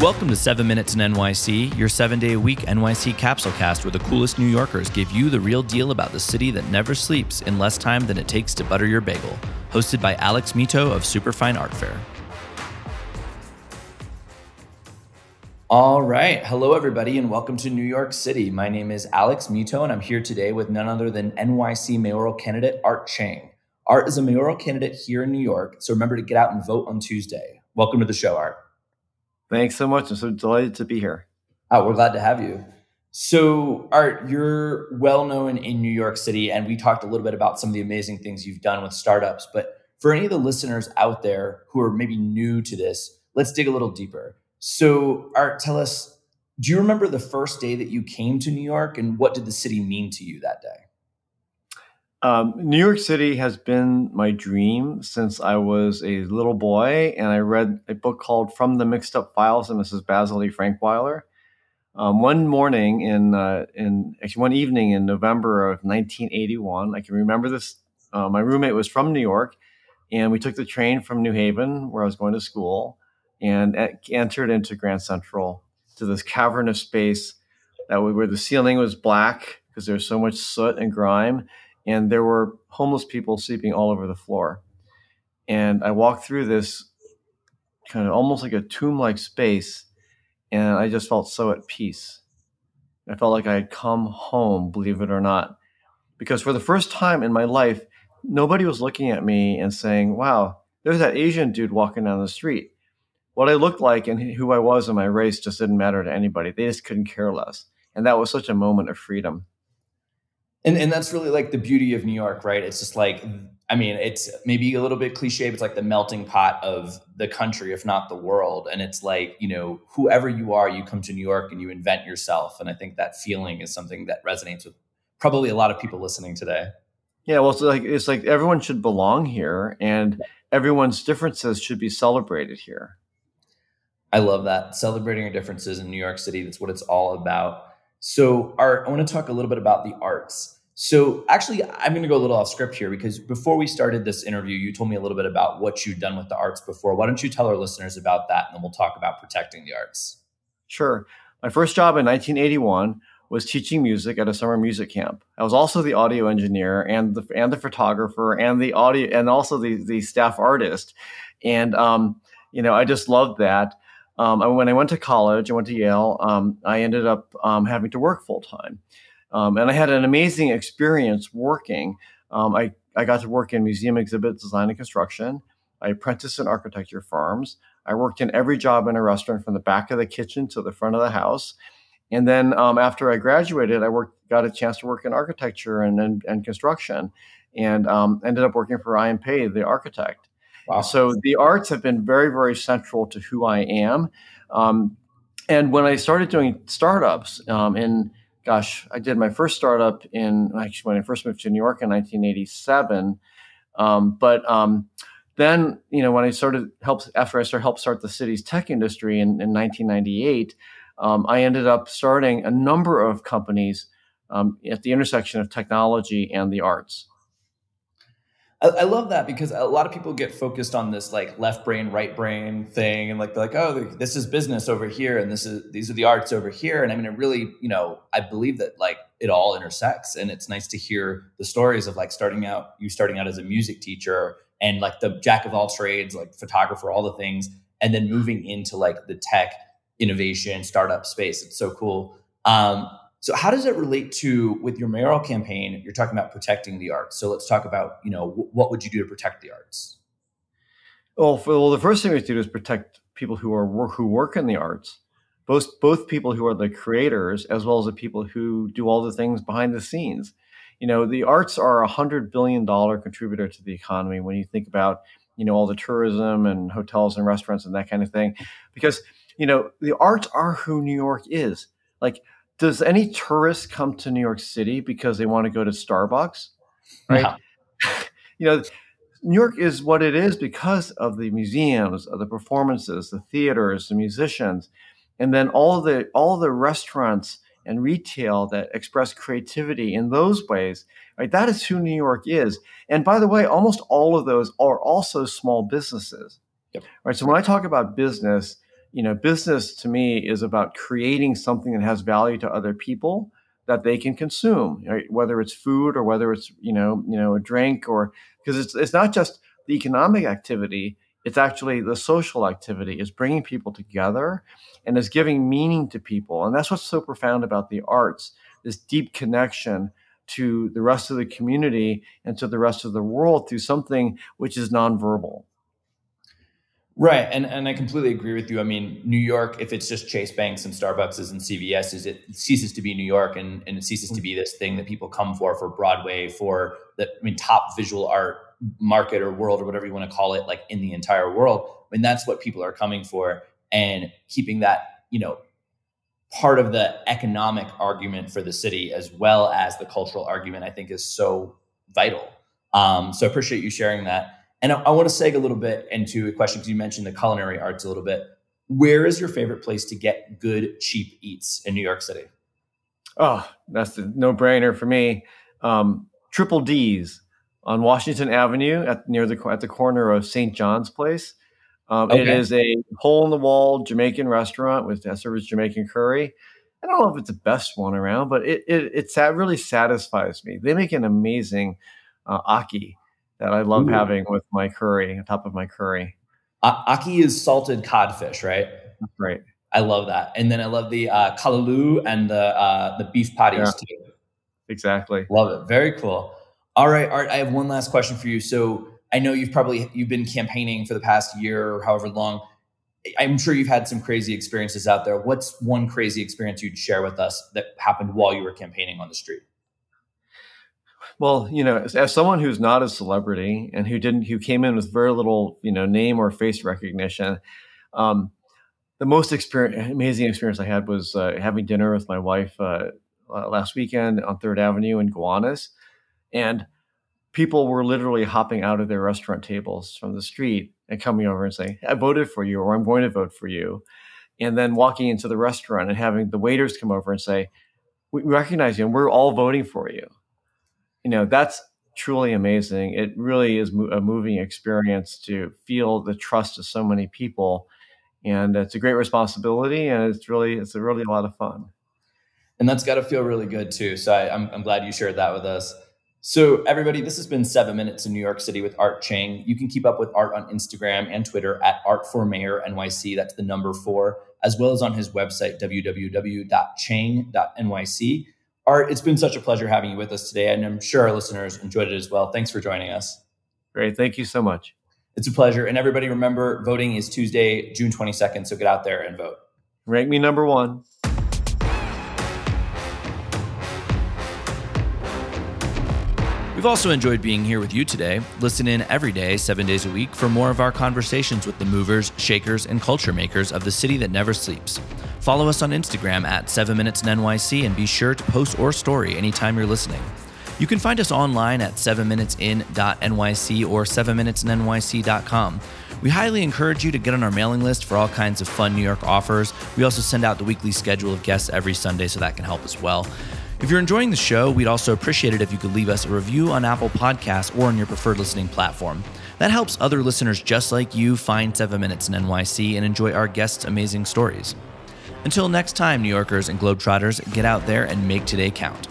Welcome to 7 Minutes in NYC, your seven day a week NYC capsule cast where the coolest New Yorkers give you the real deal about the city that never sleeps in less time than it takes to butter your bagel. Hosted by Alex Mitow of Superfine Art Fair. All right. Hello, everybody, and welcome to New York City. My name is Alex Mitow, and I'm here today with none other than NYC mayoral candidate Art Chang. Art is a mayoral candidate here in New York, so remember to get out and vote on Tuesday. Welcome to the show, Art. Thanks so much. I'm so delighted to be here. Oh, we're glad to have you. So, Art, you're well known in New York City, and we talked a little bit about some of the amazing things you've done with startups. But for any of the listeners out there who are maybe new to this, let's dig a little deeper. So, Art, tell us do you remember the first day that you came to New York, and what did the city mean to you that day? Um, New York City has been my dream since I was a little boy, and I read a book called From the Mixed Up Files of Mrs. Basil E. Frankweiler. Um, one morning in, uh, in actually one evening in November of 1981, I can remember this. Uh, my roommate was from New York, and we took the train from New Haven, where I was going to school, and entered into Grand Central to this cavernous space that where the ceiling was black because there was so much soot and grime and there were homeless people sleeping all over the floor. And I walked through this kind of almost like a tomb like space, and I just felt so at peace. I felt like I had come home, believe it or not. Because for the first time in my life, nobody was looking at me and saying, Wow, there's that Asian dude walking down the street. What I looked like and who I was and my race just didn't matter to anybody. They just couldn't care less. And that was such a moment of freedom and and that's really like the beauty of New York, right? It's just like I mean, it's maybe a little bit cliche, but it's like the melting pot of the country, if not the world. And it's like, you know, whoever you are, you come to New York and you invent yourself. And I think that feeling is something that resonates with probably a lot of people listening today. Yeah, well, it's like it's like everyone should belong here, and everyone's differences should be celebrated here. I love that celebrating your differences in New York City. That's what it's all about. So, I want to talk a little bit about the arts. So, actually, I'm going to go a little off script here because before we started this interview, you told me a little bit about what you've done with the arts before. Why don't you tell our listeners about that and then we'll talk about protecting the arts? Sure. My first job in 1981 was teaching music at a summer music camp. I was also the audio engineer and the and the photographer and the audio and also the the staff artist. And um, you know, I just loved that. Um, when I went to college, I went to Yale. Um, I ended up um, having to work full time. Um, and I had an amazing experience working. Um, I, I got to work in museum exhibit design and construction. I apprenticed in architecture firms. I worked in every job in a restaurant from the back of the kitchen to the front of the house. And then um, after I graduated, I worked, got a chance to work in architecture and, and, and construction and ended up working for I.M. Pei, the architect. Wow. So the arts have been very, very central to who I am. Um, and when I started doing startups um, gosh, I did my first startup in actually when I first moved to New York in 1987. Um, but um, then, you know, when I started helped after I started help start the city's tech industry in, in 1998, um, I ended up starting a number of companies um, at the intersection of technology and the arts. I, I, love that because a lot of people get focused on this like left brain, right brain thing, and like they're like, oh, this is business over here, and this is these are the arts over here. And I mean, it really, you know, I believe that like it all intersects, and it's nice to hear the stories of like starting out, you starting out as a music teacher, and like the jack of all trades, like photographer, all the things, and then moving into like the tech innovation startup space. It's so cool. Um, so how does it relate to with your mayoral campaign? You're talking about protecting the arts. So let's talk about you know what would you do to protect the arts? Well, for, well, the first thing we do is protect people who are who work in the arts, both both people who are the creators as well as the people who do all the things behind the scenes. You know, the arts are a hundred billion dollar contributor to the economy when you think about you know all the tourism and hotels and restaurants and that kind of thing, because you know the arts are who New York is. Like does any tourist come to New York City because they want to go to Starbucks? Right. you know, New York is what it is because of the museums, of the performances, the theaters, the musicians, and then all the all the restaurants and retail that express creativity in those ways. Right. That is who New York is. And by the way, almost all of those are also small businesses. Yep. Right. So when I talk about business, you know, business to me is about creating something that has value to other people that they can consume, right? whether it's food or whether it's you know you know a drink or because it's it's not just the economic activity it's actually the social activity is bringing people together and is giving meaning to people and that's what's so profound about the arts this deep connection to the rest of the community and to the rest of the world through something which is nonverbal Right, and and I completely agree with you. I mean, New York, if it's just Chase Banks and Starbucks and CVS's, it ceases to be New York, and, and it ceases to be this thing that people come for for Broadway, for the I mean, top visual art market or world or whatever you want to call it, like in the entire world. I mean, that's what people are coming for, and keeping that, you know, part of the economic argument for the city as well as the cultural argument, I think, is so vital. Um, so I appreciate you sharing that. And I, I want to seg a little bit into a question because you mentioned the culinary arts a little bit. Where is your favorite place to get good, cheap eats in New York City? Oh, that's the no brainer for me. Um, Triple D's on Washington Avenue at near the at the corner of St. John's Place. Um, okay. It is a hole in the wall Jamaican restaurant with that serves Jamaican curry. I don't know if it's the best one around, but it it that really satisfies me. They make an amazing uh, ackee that I love Ooh. having with my curry on top of my curry. A- ackee is salted codfish, right? That's right. I love that, and then I love the uh, callaloo and the uh, the beef patties yeah. too. Exactly. Love it. Very cool. All right, Art. I have one last question for you. So I know you've probably you've been campaigning for the past year or however long. I'm sure you've had some crazy experiences out there. What's one crazy experience you'd share with us that happened while you were campaigning on the street? Well, you know, as, as, someone who's not a celebrity and who didn't, who came in with very little, you know, name or face recognition, um, the most experience, amazing experience I had was uh, having dinner with my wife uh, last weekend on Third Avenue in Gowanus, and people were literally hopping out of their restaurant tables from the street and coming over and saying, "I voted for you," or "I'm going to vote for you," and then walking into the restaurant and having the waiters come over and say, "We recognize you, and we're all voting for you." You know that's truly amazing. It really is a moving experience to feel the trust of so many people and it's a great responsibility and it's really it's a really a lot of fun. And that's got to feel really good too so I, I'm, I'm glad you shared that with us. So everybody this has been seven minutes in new york city with art chang. You can keep up with art on instagram and twitter at art for mayor nyc that's the number four as well as on his website www.chang.nyc Art, it's been such a pleasure having you with us today, and I'm sure our listeners enjoyed it as well. Thanks for joining us. Great. Thank you so much. It's a pleasure. And everybody remember, voting is Tuesday, June 22nd. So get out there and vote. Rank me number one. We've also enjoyed being here with you today. Listen in every day, seven days a week, for more of our conversations with the movers, shakers, and culture makers of the city that never sleeps. Follow us on Instagram at 7 Minutes in NYC and be sure to post or story anytime you're listening. You can find us online at 7minutesin.nyc or 7minutesnyc.com. We highly encourage you to get on our mailing list for all kinds of fun New York offers. We also send out the weekly schedule of guests every Sunday, so that can help as well. If you're enjoying the show, we'd also appreciate it if you could leave us a review on Apple Podcasts or on your preferred listening platform. That helps other listeners just like you find 7 Minutes in NYC and enjoy our guests' amazing stories. Until next time, New Yorkers and Globetrotters, get out there and make today count.